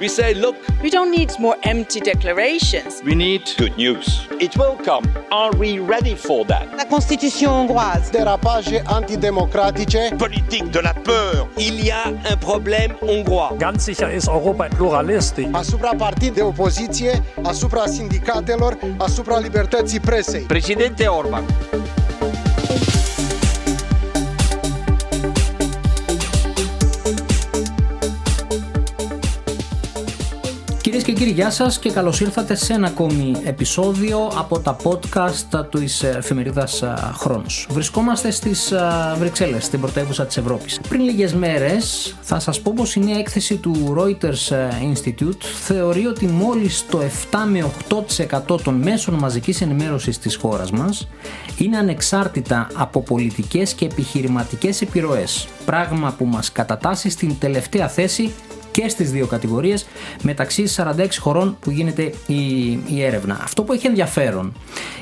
We say, look, We don't need more empty declarations. we need good news. It will come. Are we ready for that? La Constitution hongroise. derapaje antidemocratice, Politique de la peur. Il y a un problème hongrois. Ganz sicher ist Europa pluralistisch. asupra partid de opoziție, asupra sindicatelor, asupra libertății presei. Presidente Orban, και κύριοι, γεια σας και καλώς ήρθατε σε ένα ακόμη επεισόδιο από τα podcast τη εφημερίδας Χρόνος. Βρισκόμαστε στις Βρυξέλλες, στην πρωτεύουσα της Ευρώπης. Πριν λίγες μέρες, θα σας πω πως η νέα έκθεση του Reuters Institute θεωρεί ότι μόλις το 7 με 8% των μέσων μαζικής ενημέρωσης της χώρας μας είναι ανεξάρτητα από πολιτικές και επιχειρηματικές επιρροές. Πράγμα που μας κατατάσσει στην τελευταία θέση και στις δύο κατηγορίες μεταξύ 46 χωρών που γίνεται η, η έρευνα. Αυτό που έχει ενδιαφέρον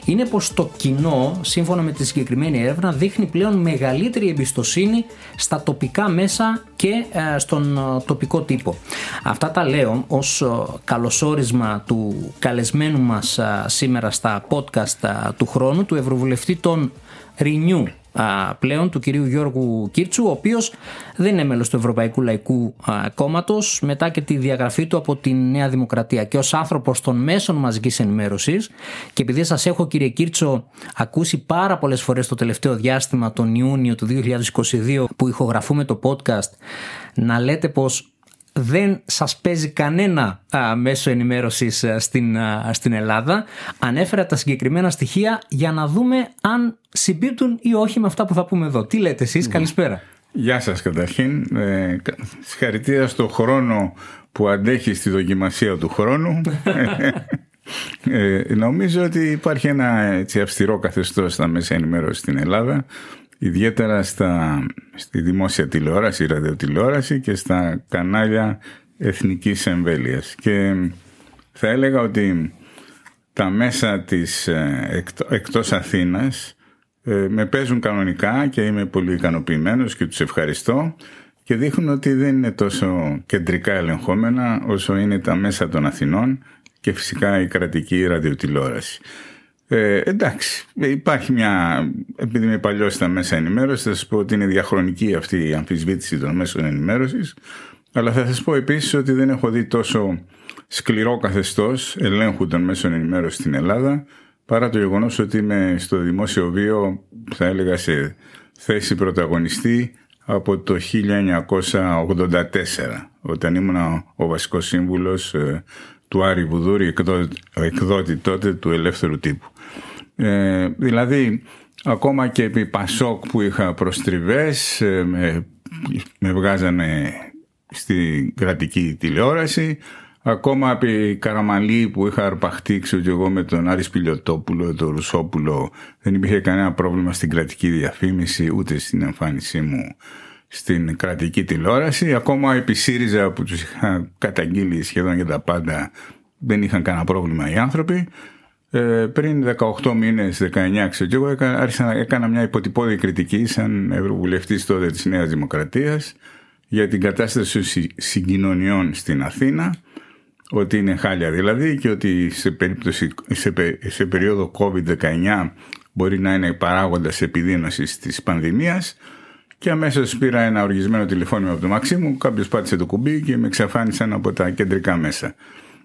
είναι πως το κοινό, σύμφωνα με τη συγκεκριμένη έρευνα, δείχνει πλέον μεγαλύτερη εμπιστοσύνη στα τοπικά μέσα και ε, στον ε, τοπικό τύπο. Αυτά τα λέω ως ε, καλωσόρισμα του καλεσμένου μας ε, σήμερα στα podcast ε, του χρόνου, του Ευρωβουλευτή των Renew α, πλέον του κυρίου Γιώργου Κίρτσου, ο οποίος δεν είναι μέλος του Ευρωπαϊκού Λαϊκού α, Κόμματος μετά και τη διαγραφή του από τη Νέα Δημοκρατία. Και ως άνθρωπος των μέσων μαζικής ενημέρωσης και επειδή σας έχω κύριε Κίρτσο ακούσει πάρα πολλές φορές το τελευταίο διάστημα τον Ιούνιο του 2022 που ηχογραφούμε το podcast να λέτε πως δεν σας παίζει κανένα α, μέσο ενημέρωσης α, στην, α, στην Ελλάδα. Ανέφερα τα συγκεκριμένα στοιχεία για να δούμε αν συμπίπτουν ή όχι με αυτά που θα πούμε εδώ. Τι λέτε εσείς, καλησπέρα. Γεια σας καταρχήν. Ε, κα- συγχαρητήρια στο χρόνο που αντέχει στη δοκιμασία του χρόνου. ε, νομίζω ότι υπάρχει ένα έτσι, αυστηρό καθεστώς στα μέσα ενημέρωσης στην Ελλάδα ιδιαίτερα στα, στη δημόσια τηλεόραση, ραδιοτηλεόραση και στα κανάλια εθνικής εμβέλειας και θα έλεγα ότι τα μέσα της ε, εκτό- εκτός Αθήνας ε, με παίζουν κανονικά και είμαι πολύ ικανοποιημένος και τους ευχαριστώ και δείχνουν ότι δεν είναι τόσο κεντρικά ελεγχόμενα όσο είναι τα μέσα των Αθηνών και φυσικά η κρατική ραδιοτηλεόραση. Ε, εντάξει, υπάρχει μια. Επειδή είμαι παλιός στα μέσα ενημέρωσης, θα σας πω ότι είναι διαχρονική αυτή η αμφισβήτηση των μέσων ενημέρωσης. Αλλά θα σας πω επίσης ότι δεν έχω δει τόσο σκληρό καθεστώς ελέγχου των μέσων ενημέρωσης στην Ελλάδα, παρά το γεγονός ότι είμαι στο δημόσιο βίο, θα έλεγα, σε θέση πρωταγωνιστή από το 1984, όταν ήμουν ο βασικός σύμβουλος ε, του Άρη Βουδούρη, εκδότη, εκδότη τότε του ελεύθερου τύπου. Ε, δηλαδή, ακόμα και επί Πασόκ που είχα προστριβές, ε, με, με βγάζανε στη κρατική τηλεόραση, ακόμα επί Καραμαλή που είχα αρπαχτεί, ξέρω και εγώ, με τον Άρη Σπηλιοτόπουλο, τον Ρουσόπουλο, δεν υπήρχε κανένα πρόβλημα στην κρατική διαφήμιση, ούτε στην εμφάνισή μου στην κρατική τηλεόραση. Ακόμα επί ΣΥΡΙΖΑ που τους είχα καταγγείλει σχεδόν για τα πάντα, δεν είχαν κανένα πρόβλημα οι άνθρωποι. Ε, πριν 18 μήνες, 19 ξέρω και εγώ έκανα, άρχισα, να- έκανα μια υποτυπώδη κριτική σαν Ευρωβουλευτής τότε της Νέας Δημοκρατίας για την κατάσταση των συ- συγκοινωνιών στην Αθήνα ότι είναι χάλια δηλαδή και ότι σε, περίπτωση, σε, πε- σε περίοδο COVID-19 μπορεί να είναι παράγοντας επιδείνωσης της πανδημίας και αμέσως πήρα ένα οργισμένο τηλεφώνημα από το μαξί μου, κάποιος πάτησε το κουμπί και με εξαφάνισαν από τα κεντρικά μέσα.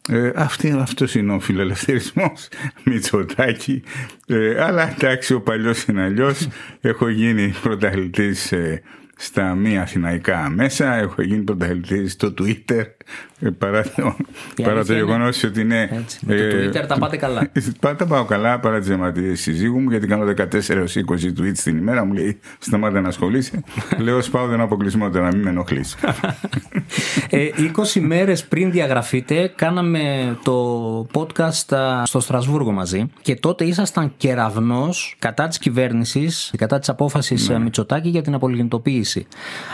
Ε, αυτή, αυτός είναι ο φιλελευθερισμός Μητσοτάκη ε, αλλά εντάξει ο παλιός είναι αλλιώς. έχω γίνει πρωταθλητής ε, στα μη αθηναϊκά μέσα έχω γίνει πρωταθλητής στο Twitter ε, παρά το, Η παρά το αλήθεια είναι- γεγονός ότι είναι Έτσι, με το ε, Twitter τα πάτε καλά. Πάτα πάω καλά παρά τις αιματίε συζύγου μου, γιατί κάνω 14 έως 20 tweets την ημέρα. Μου λέει σταμάτα να ασχολείσαι. Λέω σπάω τον αποκλεισμό τώρα, να μην με ενοχλήσει. Ε, 20 μέρες πριν διαγραφείτε κάναμε το podcast α, στο Στρασβούργο μαζί και τότε ήσασταν κεραυνός κατά της κυβέρνησης, κατά της απόφασης ναι. Μητσοτάκη για την απολιγνητοποίηση.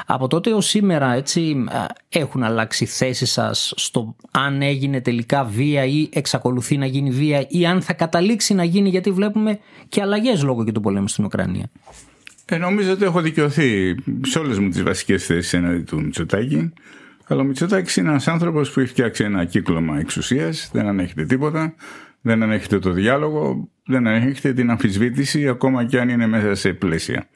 Από τότε ως σήμερα έτσι α, έχουν αλλάξει θέσεις σας στο αν έγινε τελικά βία ή εξακολουθεί να γίνει βία ή αν θα καταλήξει να γίνει γιατί βλέπουμε και αλλαγές λόγω και του πολέμου στην Ουκρανία. Ε, νομίζω ότι έχω δικαιωθεί σε όλες μου τις βασικές θέσεις έναντι του Μητσοτάκη. Αλλά ο Μητσοτάκης είναι ένας άνθρωπος που έχει φτιάξει ένα κύκλωμα εξουσίας, δεν ανέχεται τίποτα, δεν ανέχεται το διάλογο, δεν ανέχεται την αμφισβήτηση, ακόμα και αν είναι μέσα σε πλαίσια.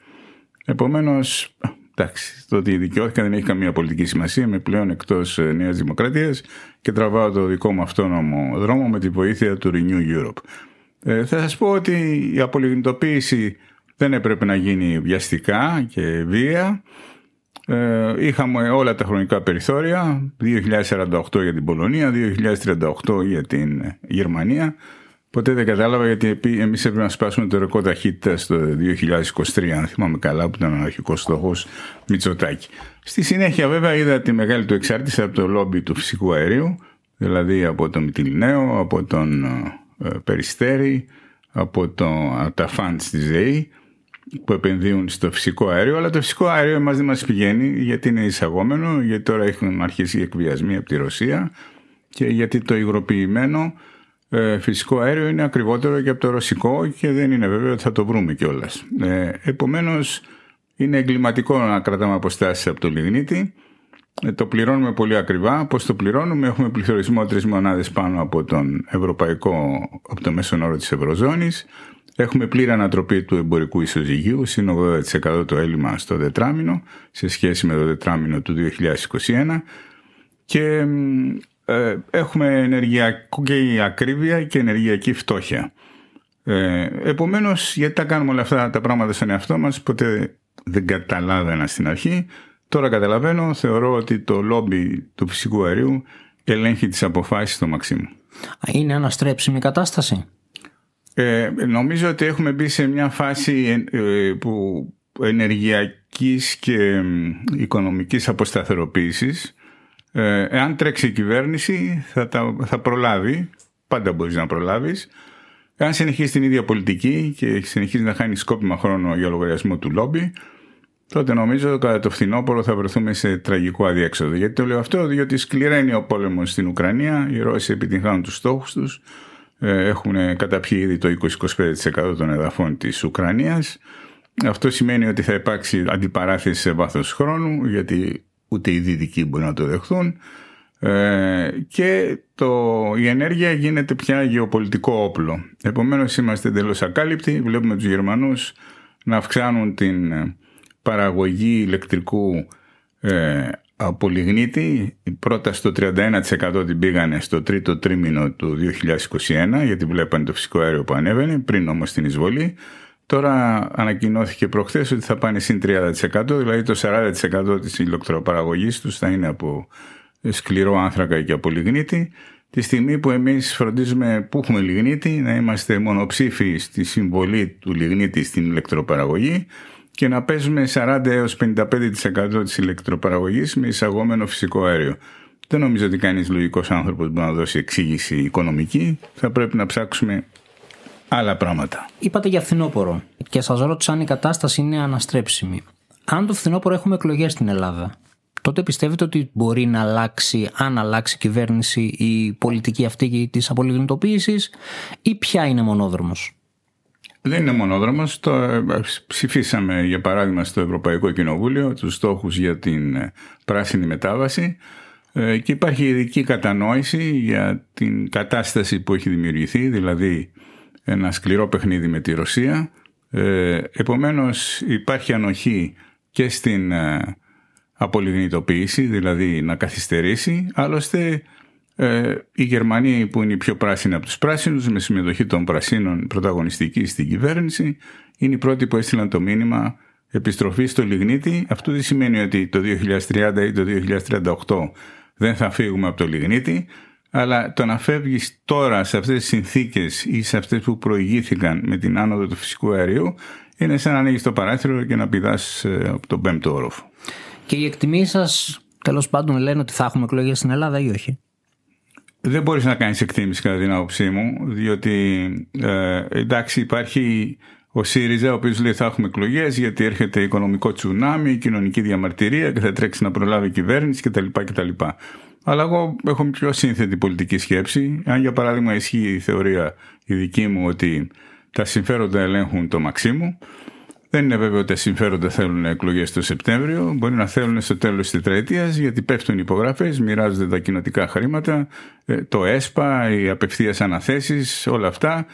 Επομένως, εντάξει, το ότι δικαιώθηκα δεν έχει καμία πολιτική σημασία. Είμαι πλέον εκτός ε, Νέας Δημοκρατίας και τραβάω το δικό μου αυτόνομο δρόμο με τη βοήθεια του Renew Europe. Ε, θα σας πω ότι η απολιγνητοποίηση δεν έπρεπε να γίνει βιαστικά και βία. Ε, είχαμε όλα τα χρονικά περιθώρια, 2048 για την Πολωνία, 2038 για την Γερμανία. Ποτέ δεν κατάλαβα γιατί εμείς έπρεπε να σπάσουμε το ρεκόρ ταχύτητας το 2023, αν θυμάμαι καλά, που ήταν ο αρχικός στόχος Μητσοτάκη. Στη συνέχεια, βέβαια, είδα τη μεγάλη του εξάρτηση από το λόμπι του φυσικού αερίου, δηλαδή από τον Μητυλινέο, από τον ε, Περιστέρη, από, το, από τα φαντ της ΔΕΗ που επενδύουν στο φυσικό αέριο, αλλά το φυσικό αέριο εμάς δεν μας πηγαίνει γιατί είναι εισαγόμενο, γιατί τώρα έχουν αρχίσει οι εκβιασμοί από τη Ρωσία και γιατί το υγροποιημένο ε, φυσικό αέριο είναι ακριβότερο και από το ρωσικό και δεν είναι βέβαιο ότι θα το βρούμε κιόλας. Ε, επομένως είναι εγκληματικό να κρατάμε αποστάσεις από το λιγνίτη. Ε, το πληρώνουμε πολύ ακριβά. Πώς το πληρώνουμε, έχουμε πληθωρισμό τρεις μονάδες πάνω από τον ευρωπαϊκό, από το μέσον όρο της Ευρωζώνης. Έχουμε πλήρη ανατροπή του εμπορικού ισοζυγίου, συν 80% το έλλειμμα στο τετράμινο σε σχέση με το τετράμινο του 2021 και ε, έχουμε ενεργειακή ακρίβεια και ενεργειακή φτώχεια. Ε, επομένως, γιατί τα κάνουμε όλα αυτά τα πράγματα στον εαυτό μας, ποτέ δεν καταλάβαινα στην αρχή. Τώρα καταλαβαίνω, θεωρώ ότι το λόμπι του φυσικού αερίου ελέγχει τις αποφάσεις στο Μαξίμου. Είναι αναστρέψιμη κατάσταση; Ε, νομίζω ότι έχουμε μπει σε μια φάση ε, που ενεργειακής και οικονομικής αποσταθεροποίησης ε, εάν τρέξει η κυβέρνηση θα, τα, θα προλάβει, πάντα μπορείς να προλάβεις εάν συνεχίσει την ίδια πολιτική και συνεχίζει να χάνει σκόπιμα χρόνο για λογαριασμό του λόμπι τότε νομίζω κατά το φθινόπωρο θα βρεθούμε σε τραγικό αδιέξοδο. Γιατί το λέω αυτό, διότι σκληραίνει ο πόλεμος στην Ουκρανία, οι Ρώσοι επιτυγχάνουν τους στόχους τους, ε, έχουν καταπιεί ήδη το 20-25% των εδαφών της Ουκρανίας. Αυτό σημαίνει ότι θα υπάρξει αντιπαράθεση σε βάθος χρόνου, γιατί ούτε οι δυτικοί μπορεί να το δεχθούν. Ε, και το, η ενέργεια γίνεται πια γεωπολιτικό όπλο. Επομένως είμαστε εντελώς ακάλυπτοι. Βλέπουμε τους Γερμανούς να αυξάνουν την παραγωγή ηλεκτρικού ε, από λιγνίτη, πρώτα στο 31% την πήγανε στο τρίτο τρίμηνο του 2021 γιατί βλέπανε το φυσικό αέριο που ανέβαινε πριν όμως την εισβολή τώρα ανακοινώθηκε προχθές ότι θα πάνε συν 30% δηλαδή το 40% της ηλεκτροπαραγωγής τους θα είναι από σκληρό άνθρακα και από λιγνίτη τη στιγμή που εμείς φροντίζουμε που έχουμε λιγνίτη να είμαστε μονοψήφοι στη συμβολή του λιγνίτη στην ηλεκτροπαραγωγή και να παίζουμε 40 έως 55% της ηλεκτροπαραγωγής με εισαγόμενο φυσικό αέριο. Δεν νομίζω ότι κανείς λογικός άνθρωπος μπορεί να δώσει εξήγηση οικονομική. Θα πρέπει να ψάξουμε άλλα πράγματα. Είπατε για φθινόπωρο και σας ρώτησα αν η κατάσταση είναι αναστρέψιμη. Αν το φθινόπωρο έχουμε εκλογές στην Ελλάδα, τότε πιστεύετε ότι μπορεί να αλλάξει, αν αλλάξει η κυβέρνηση, η πολιτική αυτή της απολυγνητοποίησης ή ποια είναι μονόδρομος; Δεν είναι μονόδρομος. Το ε, ψηφίσαμε για παράδειγμα στο Ευρωπαϊκό Κοινοβούλιο τους στόχους για την ε, πράσινη μετάβαση ε, και υπάρχει ειδική κατανόηση για την κατάσταση που έχει δημιουργηθεί, δηλαδή ένα σκληρό παιχνίδι με τη Ρωσία. Επομένως υπάρχει ανοχή και στην απολιγνητοποίηση, δηλαδή να καθυστερήσει, άλλωστε ε, οι Γερμανοί που είναι οι πιο πράσινοι από τους πράσινους με συμμετοχή των πρασίνων πρωταγωνιστική στην κυβέρνηση είναι οι πρώτοι που έστειλαν το μήνυμα επιστροφή στο λιγνίτη. Αυτό δεν σημαίνει ότι το 2030 ή το 2038 δεν θα φύγουμε από το λιγνίτη αλλά το να φεύγεις τώρα σε αυτές τις συνθήκες ή σε αυτές που προηγήθηκαν με την άνοδο του φυσικού αερίου είναι σαν να ανοίγεις το παράθυρο και να πηδάς ε, από τον πέμπτο όροφο. Και οι εκτιμήσεις σας τέλος πάντων λένε ότι θα έχουμε εκλογές στην Ελλάδα ή όχι; Δεν μπορείς να κάνεις εκτίμηση κατά την άποψή μου, διότι ε, εντάξει υπάρχει ο ΣΥΡΙΖΑ ο οποίος λέει θα έχουμε εκλογές γιατί έρχεται οικονομικό τσουνάμι, κοινωνική διαμαρτυρία και θα τρέξει να προλάβει η κυβέρνηση κτλ. κτλ. Αλλά εγώ έχω μια πιο σύνθετη πολιτική σκέψη. Αν για παράδειγμα ισχύει η θεωρία η δική μου ότι τα συμφέροντα ελέγχουν το μαξίμου, Δεν είναι βέβαιο ότι τα συμφέροντα θέλουν εκλογές το Σεπτέμβριο. Μπορεί να θέλουν στο τέλος της τετραετίας, γιατί πέφτουν οι υπογραφές, μοιράζονται τα κοινοτικά χρήματα, ε, το ΕΣΠΑ, οι απευθείας αναθέσεις, όλα αυτά.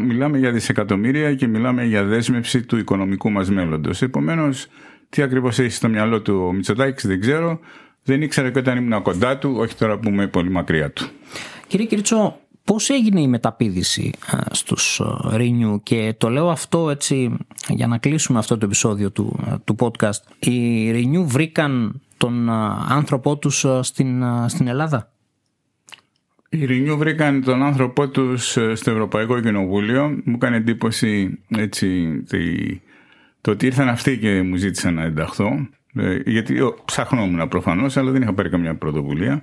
Μιλάμε για δισεκατομμύρια και μιλάμε για δέσμευση του οικονομικού μας μέλλοντος. Επομένως, τι ακριβώς έχει στο μυαλό του ο Μητσοτάκης, δεν ξέρω. Δεν ήξερα και όταν ήμουν κοντά του, όχι τώρα που είμαι πολύ μακριά του. Κύριε Κυριτσό, Πώς έγινε η μεταπίδηση στους Renew και το λέω αυτό έτσι για να κλείσουμε αυτό το επεισόδιο του, του podcast. Οι Renew βρήκαν τον άνθρωπό τους στην, στην Ελλάδα; Οι Renew βρήκαν τον άνθρωπό τους στο Ευρωπαϊκό Κοινοβούλιο. Μου έκανε εντύπωση έτσι, το ότι ήρθαν αυτοί και μου ζήτησαν να ενταχθώ. Ε, γιατί ψαχνόμουν προφανώς, αλλά δεν είχα πάρει καμιά πρωτοβουλία.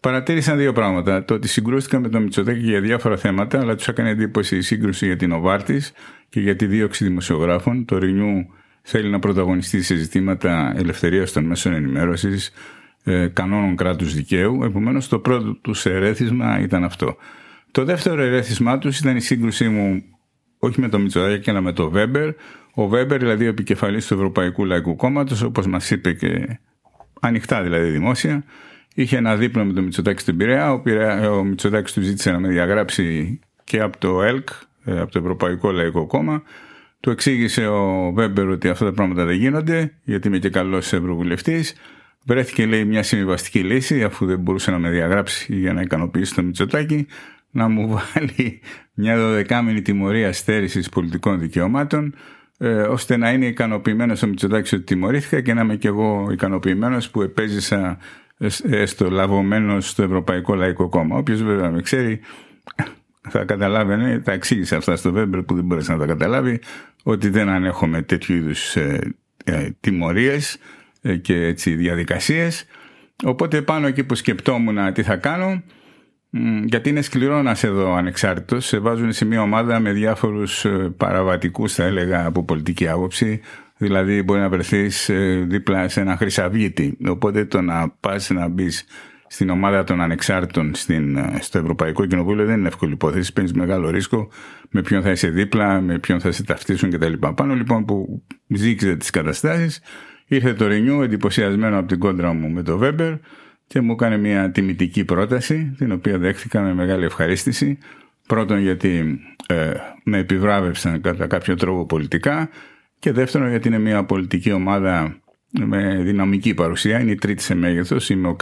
Παρατήρησαν δύο πράγματα. Το ότι συγκρούστηκαν με τον Μητσοτάκη για διάφορα θέματα, αλλά τους έκανε εντύπωση η σύγκρουση για την Οβάρτης και για τη δίωξη δημοσιογράφων. Το Ρινιού θέλει να πρωταγωνιστεί σε ζητήματα ελευθερίας των μέσων ενημέρωσης, ε, κανόνων κράτους δικαίου. Επομένως, το πρώτο τους ερέθισμα ήταν αυτό. Το δεύτερο ερέθισμά τους ήταν η σύγκρουσή μου όχι με τον Μητσοτάκη, αλλά με τον Βέμπερ. Ο Βέμπερ, δηλαδή ο επικεφαλής του Ευρωπαϊκού Λαϊκού Κόμματος, όπως μας είπε και ανοιχτά δηλαδή δημόσια, Είχε ένα δίπλωμα με τον Μητσοτάκη στην Πειραιά. Ο, ο Μητσοτάκης του ζήτησε να με διαγράψει και από το ΕΛΚ, ε, από το Ευρωπαϊκό Λαϊκό Κόμμα. Του εξήγησε ο Βέμπερ ότι αυτά τα πράγματα δεν γίνονται, γιατί είμαι και καλός ευρωβουλευτή. Βρέθηκε, λέει, μια συμβιβαστική λύση, αφού δεν μπορούσε να με διαγράψει για να ικανοποιήσει το Μητσοτάκη, να μου βάλει μια δωδεκάμινη τιμωρία στέρησης πολιτικών δικαιωμάτων, ε, ώστε να είναι ικανοποιημένος ο Μητσοτάκης ότι τιμωρήθηκα και να είμαι κι εγώ ικανοποιημένος που επέζησα έστω λαβωμένο στο Ευρωπαϊκό Λαϊκό Κόμμα. Όποιος βέβαια με ξέρει θα καταλάβει, ναι, τα εξήγησε αυτά στο Βέμπερ που δεν μπορέσει να τα καταλάβει, ότι δεν ανέχομαι τέτοιου είδους ε, ε, τιμωρίες ε, και έτσι διαδικασίες. Οπότε πάνω εκεί που σκεπτόμουν τι θα κάνω, γιατί είναι σκληρό να είσαι εδώ ανεξάρτητος. Σε βάζουν σε μια ομάδα με διάφορους ε, παραβατικούς, θα έλεγα, από πολιτική άποψη. Δηλαδή μπορεί να βρεθείς ε, δίπλα σε ένα χρυσαυγίτη. Οπότε το να πας να μπεις στην ομάδα των ανεξάρτητων στην, ε, στο Ευρωπαϊκό Κοινοβούλιο δεν είναι εύκολη υπόθεση. Παίρνεις μεγάλο ρίσκο με ποιον θα είσαι δίπλα, με ποιον θα σε ταυτίσουν κτλ. Πάνω λοιπόν που ζήτησε τις καταστάσεις, ήρθε το Ρενιού εντυπωσιασμένο από την κόντρα μου με το Βέμπερ και μου έκανε μια τιμητική πρόταση, την οποία δέχτηκα με μεγάλη ευχαρίστηση. Πρώτον γιατί ε, με επιβράβευσαν κατά κάποιο τρόπο πολιτικά και δεύτερον γιατί είναι μια πολιτική ομάδα με δυναμική παρουσία. Είναι η τρίτη σε μέγεθος. Είμαι ο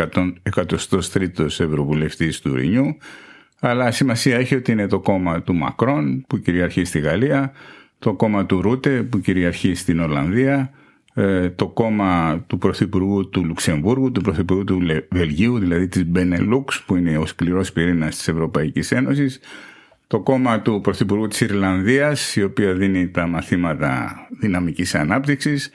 103ο Ευρωβουλευτής του Ρινιού. Αλλά σημασία έχει ότι είναι το κόμμα του Μακρόν που κυριαρχεί στη Γαλλία, το κόμμα του Ρούτε που κυριαρχεί στην Ολλανδία, ε, το κόμμα του Πρωθυπουργού του Λουξεμβούργου, του Πρωθυπουργού του Βελγίου, δηλαδή της Μπενελούξ που είναι ο σκληρός πυρήνας της Ευρωπαϊκής Ένωσης, το κόμμα του Πρωθυπουργού της Ιρλανδίας, η οποία δίνει τα μαθήματα δυναμικής ανάπτυξης,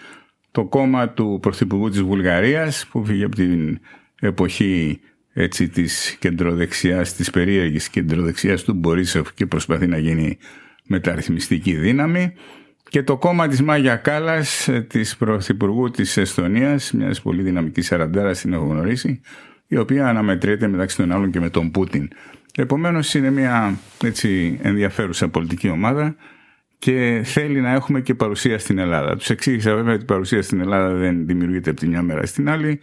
το κόμμα του Πρωθυπουργού της Βουλγαρίας, που φύγει από την εποχή έτσι, της κεντροδεξιάς, της περίεργης κεντροδεξιάς του Μπορίσεφ και προσπαθεί να γίνει μεταρρυθμιστική δύναμη και το κόμμα της Μάγια Κάλλας, της Πρωθυπουργού της Εστονίας, μιας πολύ δυναμικής σαραντέρας την έχω γνωρίσει, η οποία αναμετρείται μεταξύ των άλλων και με τον Πούτιν. Επομένως, είναι μια έτσι, ενδιαφέρουσα πολιτική ομάδα και θέλει να έχουμε και παρουσία στην Ελλάδα. Τους εξήγησα βέβαια ότι η παρουσία στην Ελλάδα δεν δημιουργείται από τη μια μέρα στην άλλη.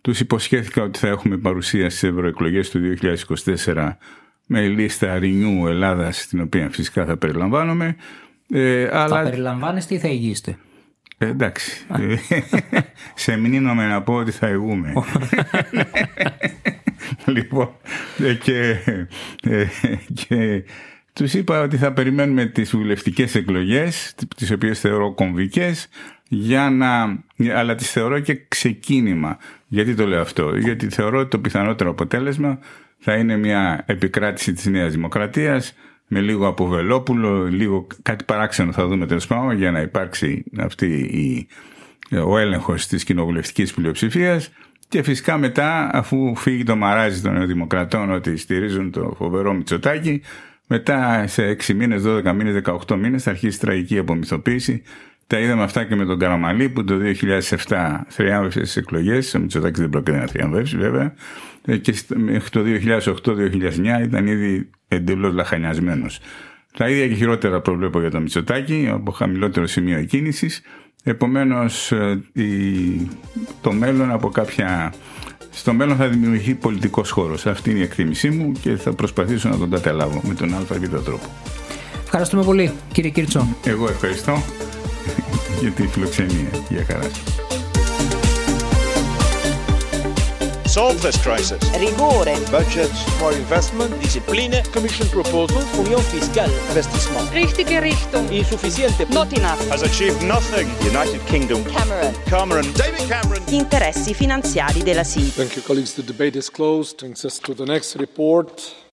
Τους υποσχέθηκα ότι θα έχουμε παρουσία στις ευρωεκλογές του 2024 με λίστα Renew Ελλάδας, την οποία φυσικά θα περιλαμβάνομαι. Ε, θα αλλά... περιλαμβάνεστε ή θα ηγείστε. Ε, εντάξει. Σε μηνύνομαι να πω ότι θα ηγούμε. λοιπόν, ε, και, ε, και τους είπα ότι θα περιμένουμε τις βουλευτικές εκλογές, τις οποίες θεωρώ κομβικές, για να, αλλά τις θεωρώ και ξεκίνημα. Γιατί το λέω αυτό; Γιατί θεωρώ ότι το πιθανότερο αποτέλεσμα θα είναι μια επικράτηση της Νέας Δημοκρατίας με λίγο από Βελόπουλο, λίγο κάτι παράξενο θα δούμε τέλος πάντων για να υπάρξει αυτή η, ο έλεγχος της κοινοβουλευτικής πλειοψηφίας και φυσικά μετά, αφού φύγει το μαράζι των Νεοδημοκρατών ότι στηρίζουν το φοβερό Μητσοτάκι, μετά σε 6 μήνες, 12 μήνες, 18 μήνες θα αρχίσει η τραγική απομυθοποίηση. Τα είδαμε αυτά και με τον Καραμαλή που το 2007 θριάμβευσε στι εκλογές. Ο Μητσοτάκης δεν πρόκειται να θριαμβεύσει βέβαια. Ε, και μέχρι το 2008-2009 ήταν ήδη εντελώς λαχανιασμένος. Τα ίδια και χειρότερα προβλέπω για το Μητσοτάκι, από χαμηλότερο σημείο εκκίνησης. Επομένως, το μέλλον από κάποια. Στο μέλλον θα δημιουργηθεί πολιτικός χώρος. Αυτή είναι η εκτίμησή μου και θα προσπαθήσω να τον καταλάβω με τον ΑΒ τρόπο. Ευχαριστούμε πολύ κύριε Κίρτσο. Εγώ ευχαριστώ για τη φιλοξενία. Για χαρά solve this crisis. Rigore. Budget, more investment, discipline, Commission proposals, Union fiscale, investissement. Richtige Richtung. insuficiente. Not enough. has achieved nothing. United Kingdom. Cameron. Cameron. David Cameron. Interessi finanziari della SIP. Thank you, colleagues. The debate is closed. Brings us to the next report.